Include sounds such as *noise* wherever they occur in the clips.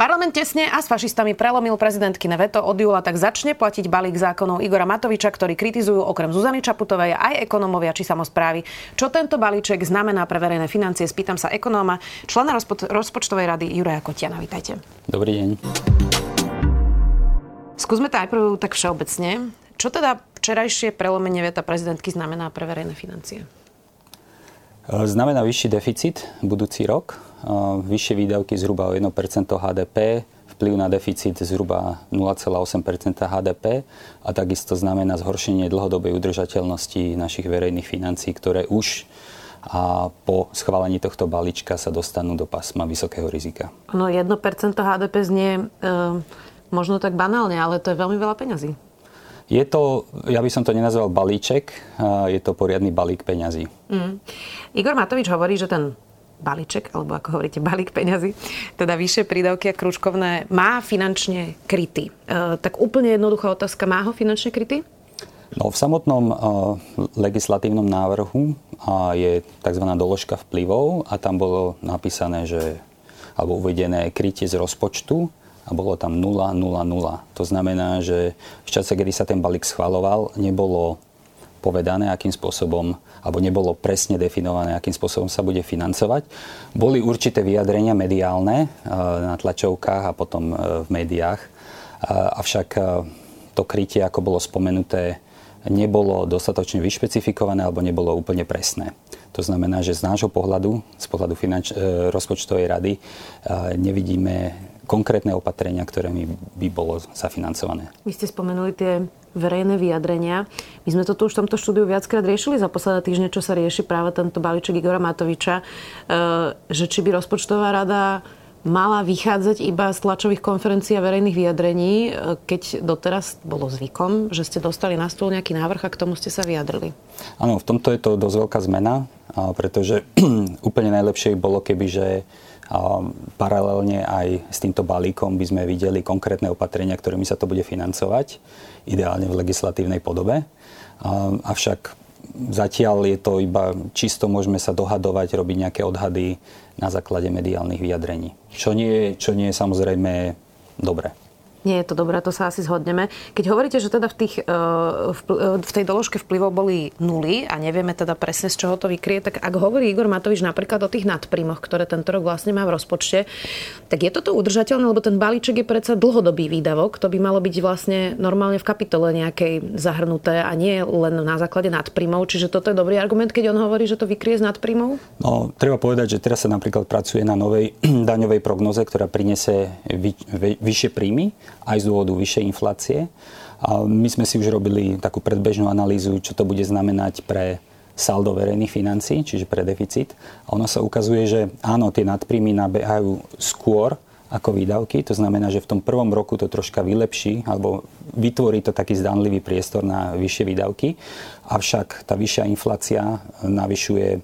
Parlament tesne a s fašistami prelomil prezidentkine veto od júla, tak začne platiť balík zákonov Igora Matoviča, ktorí kritizujú okrem Zuzany Čaputovej aj ekonómovia či samozprávy. Čo tento balíček znamená pre verejné financie? Spýtam sa ekonóma, člena rozpo- rozpočtovej rady Juraja Kotiana. Vítajte. Dobrý deň. Skúsme to najprv tak všeobecne. Čo teda včerajšie prelomenie veta prezidentky znamená pre verejné financie? Znamená vyšší deficit budúci rok, vyššie výdavky zhruba o 1% HDP, vplyv na deficit zhruba 0,8% HDP a takisto znamená zhoršenie dlhodobej udržateľnosti našich verejných financí, ktoré už a po schválení tohto balíčka sa dostanú do pásma vysokého rizika. No 1% HDP znie e, možno tak banálne, ale to je veľmi veľa peňazí. Je to, ja by som to nenazval balíček, je to poriadny balík peňazí. Mm. Igor Matovič hovorí, že ten balíček, alebo ako hovoríte, balík peňazí, teda vyššie prídavky a kružkovné, má finančne kryty. E, tak úplne jednoduchá otázka, má ho finančne kryty? No, v samotnom uh, legislatívnom návrhu uh, je tzv. doložka vplyvov a tam bolo napísané, že alebo uvedené krytie z rozpočtu a bolo tam 0, 0, 0. To znamená, že v čase, kedy sa ten balík schvaloval, nebolo povedané, akým spôsobom, alebo nebolo presne definované, akým spôsobom sa bude financovať. Boli určité vyjadrenia mediálne e, na tlačovkách a potom e, v médiách, e, avšak to krytie, ako bolo spomenuté, nebolo dostatočne vyšpecifikované alebo nebolo úplne presné. To znamená, že z nášho pohľadu, z pohľadu finanč- rozpočtovej rady, nevidíme konkrétne opatrenia, ktoré by bolo zafinancované. Vy ste spomenuli tie verejné vyjadrenia. My sme to tu už v tomto štúdiu viackrát riešili za posledné týždne, čo sa rieši práve tento balíček Igora Matoviča, e, že či by rozpočtová rada mala vychádzať iba z tlačových konferencií a verejných vyjadrení, e, keď doteraz bolo zvykom, že ste dostali na stôl nejaký návrh a k tomu ste sa vyjadrili. Áno, v tomto je to dosť veľká zmena, pretože *clears throat* úplne najlepšie bolo, keby že Paralelne aj s týmto balíkom by sme videli konkrétne opatrenia, ktorými sa to bude financovať, ideálne v legislatívnej podobe. Avšak zatiaľ je to iba čisto môžeme sa dohadovať, robiť nejaké odhady na základe mediálnych vyjadrení. Čo nie, čo nie je samozrejme dobre. Nie je to dobré, to sa asi zhodneme. Keď hovoríte, že teda v, tých, e, e, v tej doložke vplyvov boli nuly a nevieme teda presne z čoho to vykrie, tak ak hovorí Igor Matovič napríklad o tých nadprímoch, ktoré tento rok vlastne má v rozpočte, tak je toto udržateľné, lebo ten balíček je predsa dlhodobý výdavok, to by malo byť vlastne normálne v kapitole nejakej zahrnuté a nie len na základe nadprímov. Čiže toto je dobrý argument, keď on hovorí, že to vykrie z nadprímov? No, treba povedať, že teraz sa napríklad pracuje na novej *clears throat* daňovej prognoze, ktorá prinesie vy, vy, vyššie príjmy aj z dôvodu vyššej inflácie. My sme si už robili takú predbežnú analýzu, čo to bude znamenať pre saldo verejných financí, čiže pre deficit. A ono sa ukazuje, že áno, tie nadpríjmy nabehajú skôr ako výdavky. To znamená, že v tom prvom roku to troška vylepší alebo vytvorí to taký zdanlivý priestor na vyššie výdavky. Avšak tá vyššia inflácia navyšuje e,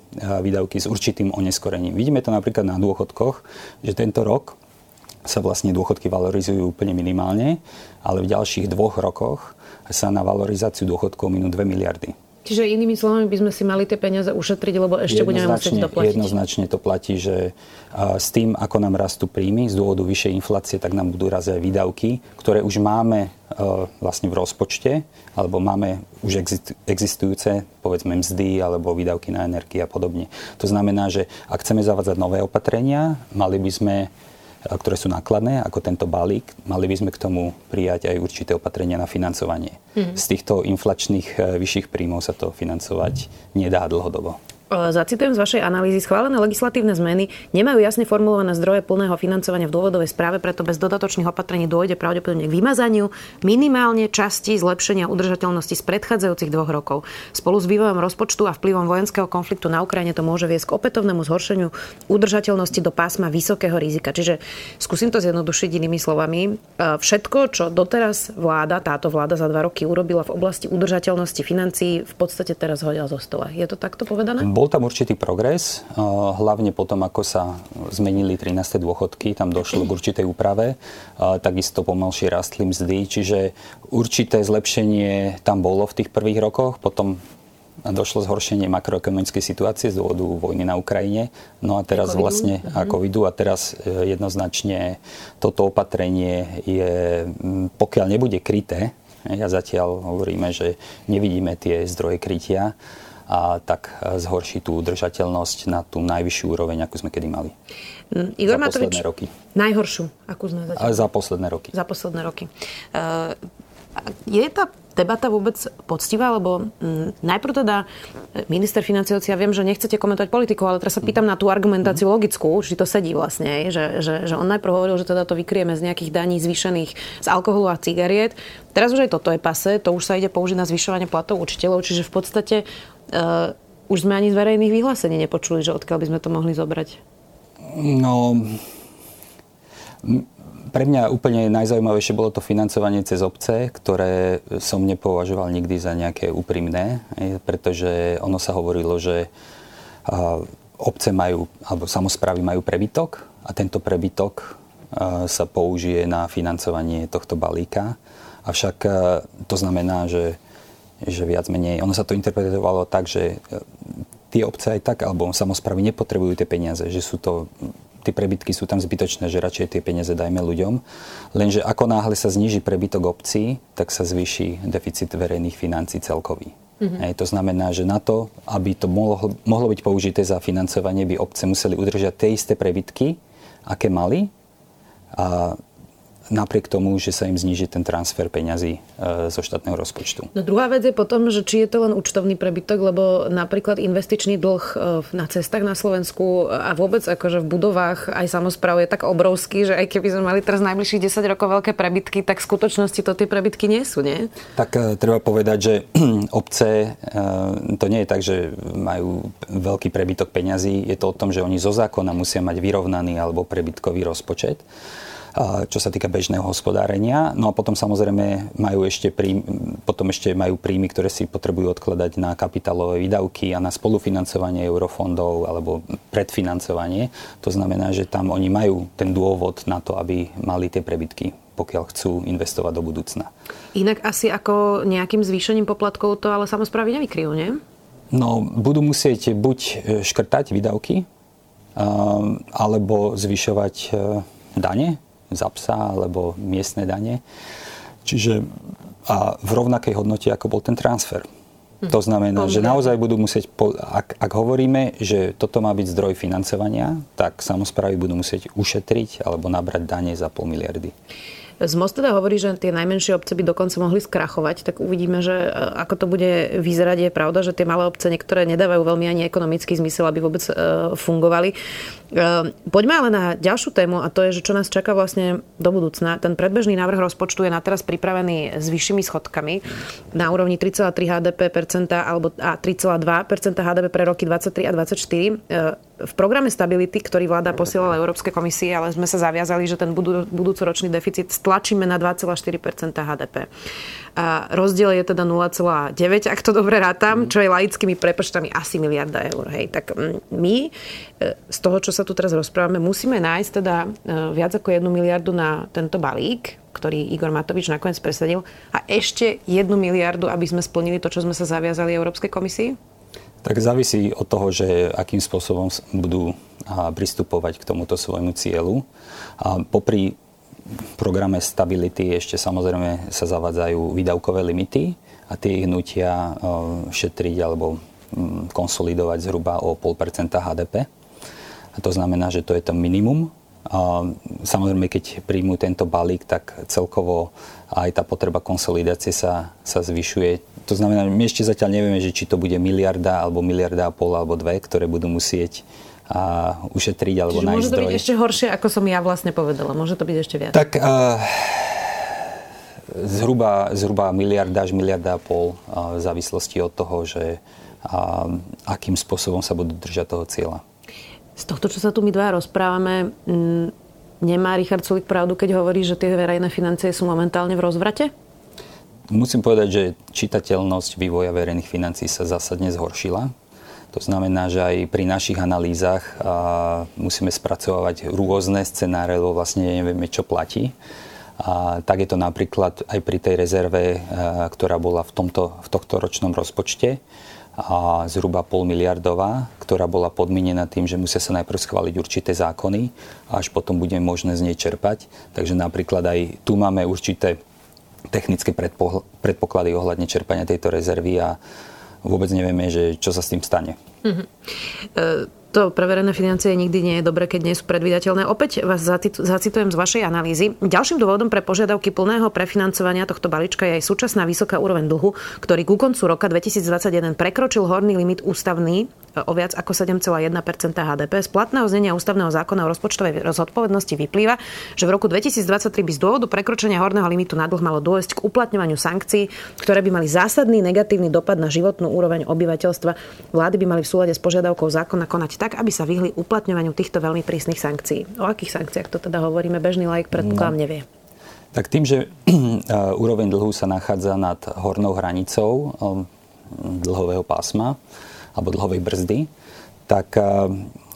výdavky s určitým oneskorením. Vidíme to napríklad na dôchodkoch, že tento rok sa vlastne dôchodky valorizujú úplne minimálne, ale v ďalších dvoch rokoch sa na valorizáciu dôchodkov minú 2 miliardy. Čiže inými slovami by sme si mali tie peniaze ušetriť, lebo ešte budeme musieť doplatiť. Jednoznačne to platí, že s tým, ako nám rastú príjmy z dôvodu vyššej inflácie, tak nám budú raz aj výdavky, ktoré už máme vlastne v rozpočte, alebo máme už existujúce, povedzme, mzdy alebo výdavky na energie a podobne. To znamená, že ak chceme zavádzať nové opatrenia, mali by sme ktoré sú nákladné, ako tento balík, mali by sme k tomu prijať aj určité opatrenia na financovanie. Mm. Z týchto inflačných e, vyšších príjmov sa to financovať nedá dlhodobo. Zacitujem z vašej analýzy. Schválené legislatívne zmeny nemajú jasne formulované zdroje plného financovania v dôvodovej správe, preto bez dodatočných opatrení dôjde pravdepodobne k vymazaniu minimálne časti zlepšenia udržateľnosti z predchádzajúcich dvoch rokov. Spolu s vývojom rozpočtu a vplyvom vojenského konfliktu na Ukrajine to môže viesť k opätovnému zhoršeniu udržateľnosti do pásma vysokého rizika. Čiže skúsim to zjednodušiť inými slovami. Všetko, čo doteraz vláda, táto vláda za dva roky urobila v oblasti udržateľnosti financií, v podstate teraz hodila zo stola. Je to takto povedané? Bol tam určitý progres, eh, hlavne potom, ako sa zmenili 13. dôchodky, tam došlo k určitej úprave, eh, takisto pomalšie rastli mzdy, čiže určité zlepšenie tam bolo v tých prvých rokoch, potom došlo zhoršenie makroekonomickej situácie z dôvodu vojny na Ukrajine. No a teraz COVID-u. vlastne a mhm. covidu a teraz eh, jednoznačne toto opatrenie je, mm, pokiaľ nebude kryté, ja zatiaľ hovoríme, že nevidíme tie zdroje krytia, a tak zhorší tú udržateľnosť na tú najvyššiu úroveň, akú sme kedy mali. Mm, Igor za Matovič, posledné roky. Najhoršiu, akú sme zatiaľ? Za posledné roky. Za posledné roky. Uh, je tá debata vôbec poctivá? Lebo mm, najprv teda e, minister financií, ja viem, že nechcete komentovať politiku, ale teraz sa pýtam na tú argumentáciu logickú, či to sedí vlastne, že, že, že on najprv hovoril, že teda to vykrieme z nejakých daní zvýšených z alkoholu a cigariet. Teraz už aj toto je pase, to už sa ide použiť na zvyšovanie platov učiteľov, čiže v podstate uh, už sme ani z verejných vyhlásení nepočuli, že odkiaľ by sme to mohli zobrať. No, pre mňa úplne najzaujímavejšie bolo to financovanie cez obce, ktoré som nepovažoval nikdy za nejaké úprimné, pretože ono sa hovorilo, že obce majú, alebo samozprávy majú prebytok a tento prebytok sa použije na financovanie tohto balíka. Avšak to znamená, že že viac menej, ono sa to interpretovalo tak, že e, tie obce aj tak, alebo samozprávy nepotrebujú tie peniaze, že sú to tie prebytky sú tam zbytočné, že radšej tie peniaze dajme ľuďom. Lenže ako náhle sa zniží prebytok obcí, tak sa zvýši deficit verejných financí celkový. Mm-hmm. Hej, to znamená, že na to, aby to mohlo, mohlo byť použité za financovanie, by obce museli udržať tie isté prebytky, aké mali. A napriek tomu, že sa im zniží ten transfer peňazí e, zo štátneho rozpočtu. No druhá vec je potom, že či je to len účtovný prebytok, lebo napríklad investičný dlh e, na cestách na Slovensku a vôbec akože v budovách aj samozpráv je tak obrovský, že aj keby sme mali teraz najbližších 10 rokov veľké prebytky, tak v skutočnosti to tie prebytky nie sú, nie? Tak e, treba povedať, že *clears throat* obce, to nie je tak, že majú veľký prebytok peňazí, je to o tom, že oni zo zákona musia mať vyrovnaný alebo prebytkový rozpočet čo sa týka bežného hospodárenia. No a potom samozrejme majú ešte príjmy, potom ešte majú príjmy, ktoré si potrebujú odkladať na kapitálové výdavky a na spolufinancovanie eurofondov alebo predfinancovanie. To znamená, že tam oni majú ten dôvod na to, aby mali tie prebytky pokiaľ chcú investovať do budúcna. Inak asi ako nejakým zvýšením poplatkov to ale samozprávy nevykryjú, nie? No, budú musieť buď e, škrtať výdavky, alebo zvyšovať e, dane, za psa alebo miestne dane. Čiže a v rovnakej hodnote, ako bol ten transfer. Hm. To znamená, že naozaj budú musieť, ak, ak hovoríme, že toto má byť zdroj financovania, tak samozprávy budú musieť ušetriť alebo nabrať dane za pol miliardy. Z Most teda hovorí, že tie najmenšie obce by dokonca mohli skrachovať, tak uvidíme, že e, ako to bude vyzerať. Je pravda, že tie malé obce niektoré nedávajú veľmi ani ekonomický zmysel, aby vôbec e, fungovali. E, poďme ale na ďalšiu tému a to je, že čo nás čaká vlastne do budúcna. Ten predbežný návrh rozpočtu je na teraz pripravený s vyššími schodkami na úrovni 3,3 HDP percenta alebo a 3,2% HDP pre roky 23 a 24 v programe stability, ktorý vláda posielala Európskej komisii, ale sme sa zaviazali, že ten budú, budúcoročný deficit stlačíme na 2,4 HDP. A rozdiel je teda 0,9, ak to dobre rátam, čo je laickými prepočtami asi miliarda eur. Hej. Tak mm, my e, z toho, čo sa tu teraz rozprávame, musíme nájsť teda e, viac ako jednu miliardu na tento balík, ktorý Igor Matovič nakoniec presadil, a ešte jednu miliardu, aby sme splnili to, čo sme sa zaviazali Európskej komisii? Tak závisí od toho, že akým spôsobom budú pristupovať k tomuto svojmu cieľu. A popri programe Stability ešte samozrejme sa zavádzajú výdavkové limity a tie ich nutia šetriť alebo konsolidovať zhruba o 0,5% HDP. A to znamená, že to je to minimum, Samozrejme, keď príjmu tento balík, tak celkovo aj tá potreba konsolidácie sa, sa zvyšuje. To znamená, my ešte zatiaľ nevieme, že či to bude miliarda, alebo miliarda a pol, alebo dve, ktoré budú musieť a ušetriť alebo Čiže nájsť môže to byť ešte horšie, ako som ja vlastne povedala. Môže to byť ešte viac. Tak uh, zhruba, zhruba miliarda až miliarda a pol uh, v závislosti od toho, že uh, akým spôsobom sa budú držať toho cieľa. Z tohto, čo sa tu my dva rozprávame, m, nemá Richard Sulik pravdu, keď hovorí, že tie verejné financie sú momentálne v rozvrate? Musím povedať, že čitateľnosť vývoja verejných financií sa zásadne zhoršila. To znamená, že aj pri našich analýzach musíme spracovať rôzne scenáre, lebo vlastne nevieme, čo platí. A, tak je to napríklad aj pri tej rezerve, ktorá bola v, tomto, v tohto ročnom rozpočte a zhruba pol miliardová, ktorá bola podmienená tým, že musia sa najprv schváliť určité zákony a až potom bude možné z nej čerpať. Takže napríklad aj tu máme určité technické predpoklady ohľadne čerpania tejto rezervy a vôbec nevieme, že čo sa s tým stane. Mm-hmm. E- to pre verejné financie nikdy nie je dobre, keď nie sú predvydateľné. Opäť vás zacitujem z vašej analýzy. Ďalším dôvodom pre požiadavky plného prefinancovania tohto balíčka je aj súčasná vysoká úroveň dlhu, ktorý ku koncu roka 2021 prekročil horný limit ústavný o viac ako 7,1 HDP. Z platného znenia ústavného zákona o rozpočtovej zodpovednosti vyplýva, že v roku 2023 by z dôvodu prekročenia horného limitu na dlh malo dôjsť k uplatňovaniu sankcií, ktoré by mali zásadný negatívny dopad na životnú úroveň obyvateľstva. Vlády by mali v súlade s požiadavkou zákona konať tak, aby sa vyhli uplatňovaniu týchto veľmi prísnych sankcií. O akých sankciách to teda hovoríme? Bežný like predpokladám no. nevie. Tak tým, že *clears throat* úroveň dlhu sa nachádza nad hornou hranicou um, dlhového pásma alebo dlhovej brzdy, tak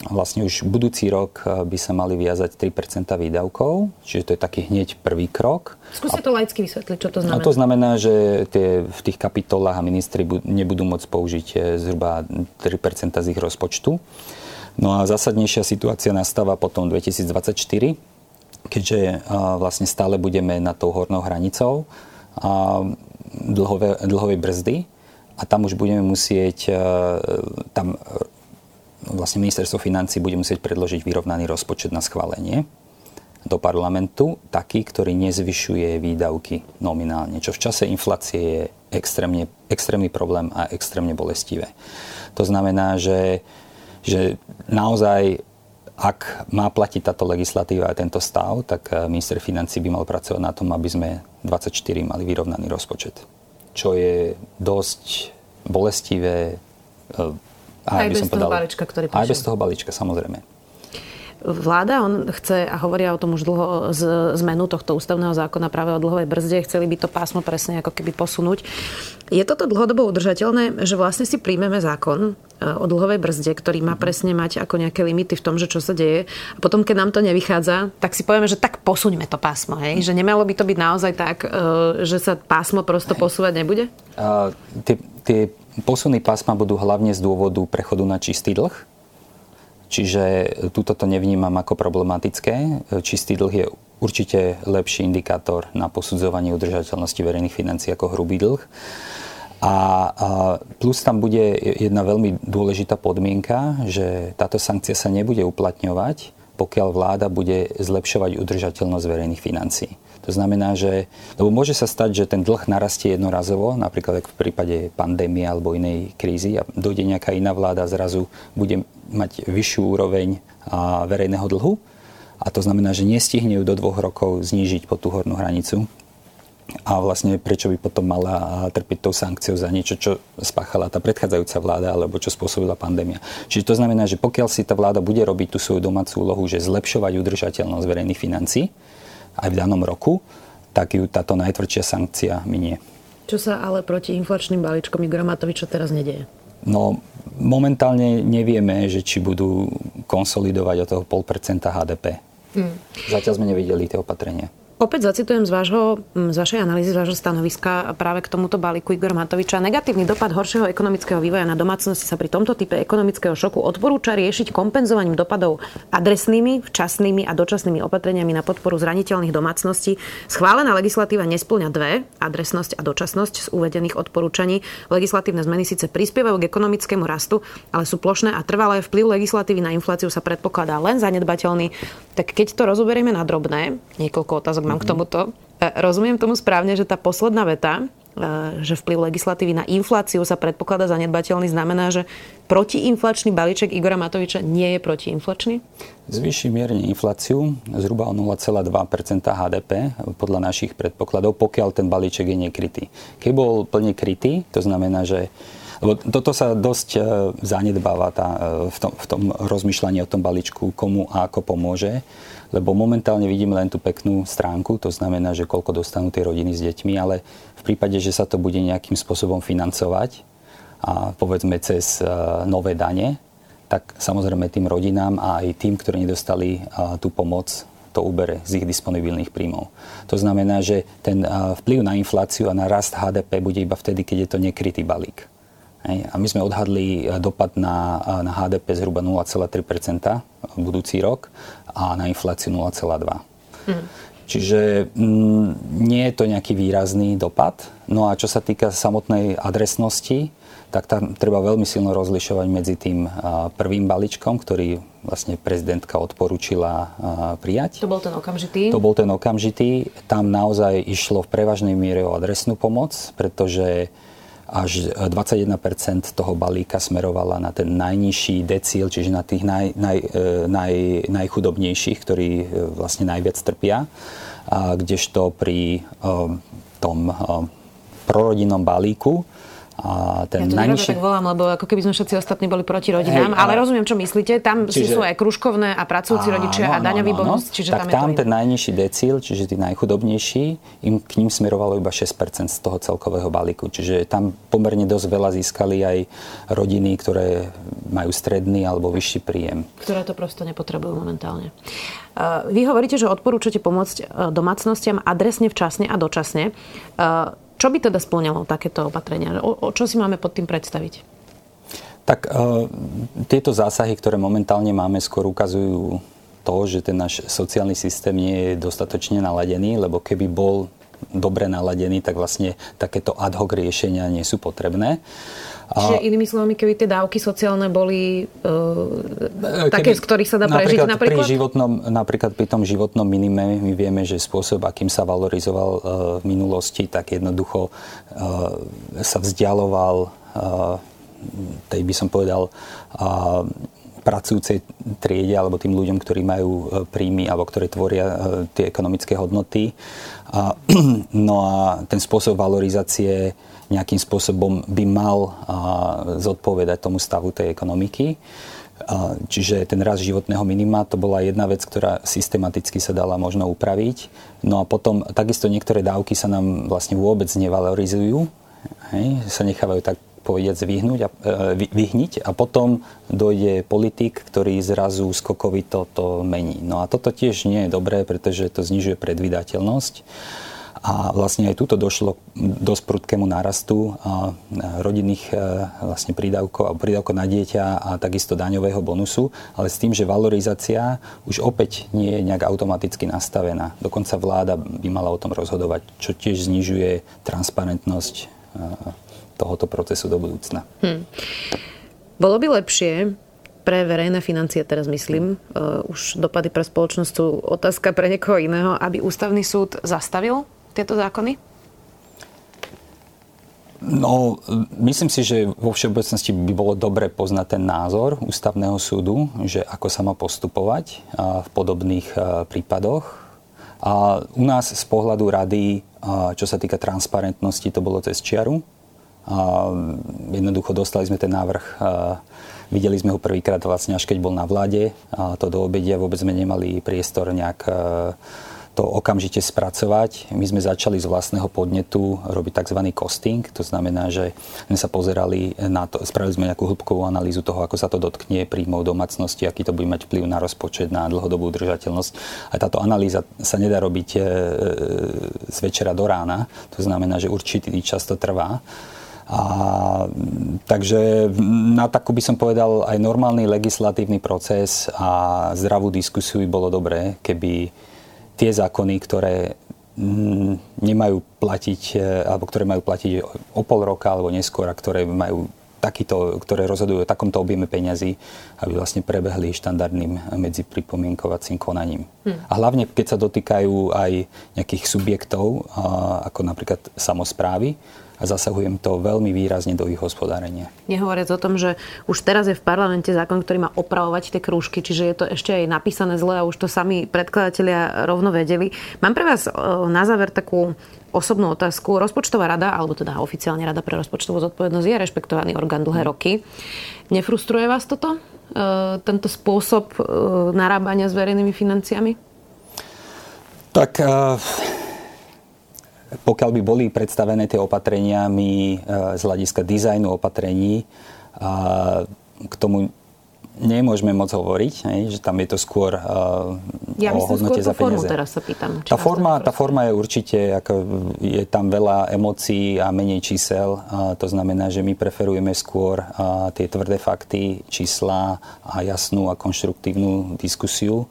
vlastne už budúci rok by sa mali viazať 3 výdavkov, čiže to je taký hneď prvý krok. Skúste to laicky vysvetliť, čo to znamená. A to znamená, že tie, v tých kapitolách a ministri nebudú môcť použiť eh, zhruba 3% z ich rozpočtu. No a zásadnejšia situácia nastáva potom 2024, keďže vlastne stále budeme nad tou hornou hranicou dlhové, dlhovej brzdy a tam už budeme musieť, tam vlastne ministerstvo financí bude musieť predložiť vyrovnaný rozpočet na schválenie do parlamentu, taký, ktorý nezvyšuje výdavky nominálne, čo v čase inflácie je extrémne, extrémny problém a extrémne bolestivé. To znamená, že že naozaj ak má platiť táto legislatíva a tento stav, tak eh, minister financí by mal pracovať na tom, aby sme 24 mali vyrovnaný rozpočet. Čo je dosť bolestivé. Eh, aj bez toho povedal, balíčka, ktorý prišiel. Aj bez toho balíčka, samozrejme. Vláda, on chce, a hovoria o tom už dlho, z, zmenu tohto ústavného zákona práve o dlhovej brzde, chceli by to pásmo presne ako keby posunúť. Je toto dlhodobo udržateľné, že vlastne si príjmeme zákon e, o dlhovej brzde, ktorý má presne mať ako nejaké limity v tom, že čo sa deje. A potom, keď nám to nevychádza, tak si povieme, že tak posuňme to pásmo. Hej? Že nemalo by to byť naozaj tak, e, že sa pásmo prosto posúvať nebude? Uh, tie, tie posuny pásma budú hlavne z dôvodu prechodu na čistý dlh Čiže túto to nevnímam ako problematické. Čistý dlh je určite lepší indikátor na posudzovanie udržateľnosti verejných financií ako hrubý dlh. A, plus tam bude jedna veľmi dôležitá podmienka, že táto sankcia sa nebude uplatňovať, pokiaľ vláda bude zlepšovať udržateľnosť verejných financií. To znamená, že lebo môže sa stať, že ten dlh narastie jednorazovo, napríklad v prípade pandémie alebo inej krízy a dojde nejaká iná vláda zrazu bude mať vyššiu úroveň verejného dlhu a to znamená, že nestihne ju do dvoch rokov znížiť po tú hornú hranicu, a vlastne prečo by potom mala trpiť tou sankciou za niečo, čo spáchala tá predchádzajúca vláda alebo čo spôsobila pandémia. Čiže to znamená, že pokiaľ si tá vláda bude robiť tú svoju domácu úlohu, že zlepšovať udržateľnosť verejných financí, aj v danom roku, tak ju táto najtvrdšia sankcia minie. Čo sa ale proti inflačným balíčkom Igora Matoviča teraz nedieje? No, momentálne nevieme, že či budú konsolidovať o toho 0,5% HDP. Hmm. Zatiaľ sme nevideli tie opatrenia. Opäť zacitujem z, vášho, z vašej analýzy, z vášho stanoviska práve k tomuto balíku Igora Matoviča. Negatívny dopad horšieho ekonomického vývoja na domácnosti sa pri tomto type ekonomického šoku odporúča riešiť kompenzovaním dopadov adresnými, včasnými a dočasnými opatreniami na podporu zraniteľných domácností. Schválená legislatíva nesplňa dve, adresnosť a dočasnosť z uvedených odporúčaní. Legislatívne zmeny síce prispievajú k ekonomickému rastu, ale sú plošné a trvalé. Vplyv legislatívy na infláciu sa predpokladá len zanedbateľný. Tak keď to rozoberieme na drobné, niekoľko otázok mám k mhm. tomuto. E, rozumiem tomu správne, že tá posledná veta, e, že vplyv legislatívy na infláciu sa predpokladá zanedbateľný, znamená, že protiinflačný balíček Igora Matoviča nie je protiinflačný? Zvýši mierne infláciu zhruba o 0,2% HDP podľa našich predpokladov, pokiaľ ten balíček je nekrytý. Keď bol plne krytý, to znamená, že lebo toto sa dosť e, zanedbáva tá, v, tom, v tom rozmýšľaní o tom balíčku, komu a ako pomôže lebo momentálne vidíme len tú peknú stránku, to znamená, že koľko dostanú tie rodiny s deťmi, ale v prípade, že sa to bude nejakým spôsobom financovať a povedzme cez e, nové dane, tak samozrejme tým rodinám a aj tým, ktorí nedostali e, tú pomoc, to ubere z ich disponibilných príjmov. To znamená, že ten e, vplyv na infláciu a na rast HDP bude iba vtedy, keď je to nekrytý balík. A my sme odhadli dopad na, na HDP zhruba 0,3% budúci rok a na infláciu 0,2. Mm. Čiže m, nie je to nejaký výrazný dopad. No a čo sa týka samotnej adresnosti, tak tam treba veľmi silno rozlišovať medzi tým prvým balíčkom, ktorý vlastne prezidentka odporúčila prijať. To bol ten okamžitý? To bol ten okamžitý. Tam naozaj išlo v prevažnej miere o adresnú pomoc, pretože až 21% toho balíka smerovala na ten najnižší decíl, čiže na tých naj, naj, e, naj, najchudobnejších, ktorí e, vlastne najviac trpia. A kdežto pri um, tom um, prorodinnom balíku a ten ja to najnižší... tak volám, lebo ako keby sme všetci ostatní boli proti rodinám, Hej, ale rozumiem, čo myslíte. Tam čiže... sú aj kružkovné a pracujúci áno, rodičia a daňový no, bonus, čiže tak tam, tam ten najnižší decíl, čiže tí najchudobnejší, im, k ním smerovalo iba 6% z toho celkového balíku. Čiže tam pomerne dosť veľa získali aj rodiny, ktoré majú stredný alebo vyšší príjem. Ktoré to prosto nepotrebujú momentálne. Vy hovoríte, že odporúčate pomôcť e, domácnostiam adresne, včasne a dočasne. Čo by teda splňalo takéto opatrenia? O, o čo si máme pod tým predstaviť? Tak uh, tieto zásahy, ktoré momentálne máme, skôr ukazujú to, že ten náš sociálny systém nie je dostatočne naladený, lebo keby bol dobre naladený, tak vlastne takéto ad hoc riešenia nie sú potrebné. Čiže inými slovami, keby tie dávky sociálne boli uh, také, z ktorých sa dá prežiť napríklad? napríklad? Pri životnom, napríklad pri tom životnom minime my vieme, že spôsob, akým sa valorizoval uh, v minulosti, tak jednoducho uh, sa vzdialoval uh, tej by som povedal uh, pracujúcej triede alebo tým ľuďom, ktorí majú príjmy alebo ktorí tvoria tie ekonomické hodnoty. *clears throat* No a ten spôsob valorizácie nejakým spôsobom by mal zodpovedať tomu stavu tej ekonomiky. Čiže ten rast životného minima to bola jedna vec, ktorá systematicky sa dala možno upraviť. No a potom takisto niektoré dávky sa nám vlastne vôbec nevalorizujú, hej, sa nechávajú tak povediac vyhnúť a, e, vyhniť a potom dojde politik, ktorý zrazu skokovito to mení. No a toto tiež nie je dobré, pretože to znižuje predvydateľnosť. A vlastne aj tuto došlo dosť prudkému nárastu rodinných e, vlastne prídavkov a prídavkov na dieťa a takisto daňového bonusu, ale s tým, že valorizácia už opäť nie je nejak automaticky nastavená. Dokonca vláda by mala o tom rozhodovať, čo tiež znižuje transparentnosť e, tohoto procesu do budúcna. Hmm. Bolo by lepšie, pre verejné financie, teraz myslím, uh, už dopady pre spoločnosť sú otázka pre niekoho iného, aby ústavný súd zastavil tieto zákony? No, myslím si, že vo všeobecnosti by bolo dobre poznať ten názor ústavného súdu, že ako sa má postupovať v podobných prípadoch. A u nás z pohľadu rady, čo sa týka transparentnosti, to bolo cez čiaru. Jednoducho dostali sme ten návrh, videli sme ho prvýkrát vlastne až keď bol na vláde. To do obedia vôbec sme nemali priestor nejak to to okamžite spracovať. My sme začali z vlastného podnetu robiť tzv. costing, to znamená, že sme sa pozerali na to, spravili sme nejakú hĺbkovú analýzu toho, ako sa to dotkne príjmov domácnosti, aký to bude mať vplyv na rozpočet, na dlhodobú udržateľnosť. A táto analýza sa nedá robiť e, z večera do rána, to znamená, že určitý čas to trvá. A, takže na takú by som povedal aj normálny legislatívny proces a zdravú diskusiu by bolo dobré, keby tie zákony, ktoré mm, nemajú platiť, e, alebo ktoré majú platiť o pol roka alebo neskôr a ktoré majú takýto, ktoré rozhodujú o takomto objeme peňazí, aby vlastne prebehli štandardným medzi pripomienkovacím konaním. Hmm. A hlavne, keď sa dotýkajú aj nejakých subjektov, ako napríklad samozprávy, a zasahujem to veľmi výrazne do ich hospodárenia. Nehovoriac o tom, že už teraz je v parlamente zákon, ktorý má opravovať tie krúžky, čiže je to ešte aj napísané zle a už to sami predkladatelia rovno vedeli. Mám pre vás na záver takú osobnú otázku. Rozpočtová rada, alebo teda oficiálne rada pre rozpočtovú zodpovednosť je rešpektovaný orgán dlhé roky. Nefrustruje vás toto? E, tento spôsob e, narábania s verejnými financiami? Tak e, pokiaľ by boli predstavené tie opatrenia, my z hľadiska dizajnu opatrení k tomu nemôžeme moc hovoriť, hej, že tam je to skôr uh, ja o hodnote za peniaze. teraz sa pýtam. Tá forma, tá forma je určite, ako je tam veľa emócií a menej čísel. Uh, to znamená, že my preferujeme skôr uh, tie tvrdé fakty, čísla a jasnú a konštruktívnu diskusiu.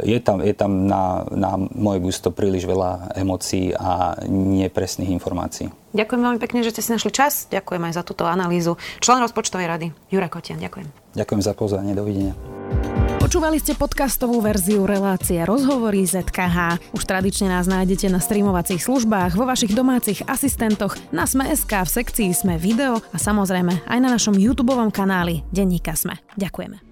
Je tam, je tam na, na moje gusto príliš veľa emócií a nepresných informácií. Ďakujem veľmi pekne, že ste si našli čas. Ďakujem aj za túto analýzu. Člen rozpočtovej rady, Jura Kotian. Ďakujem. Ďakujem za pozvanie. Dovidenia. Počúvali ste podcastovú verziu relácie Rozhovory ZKH. Už tradične nás nájdete na streamovacích službách, vo vašich domácich asistentoch, na Sme.sk, v sekcii Sme video a samozrejme aj na našom YouTube kanáli Denníka Sme. Ďakujeme.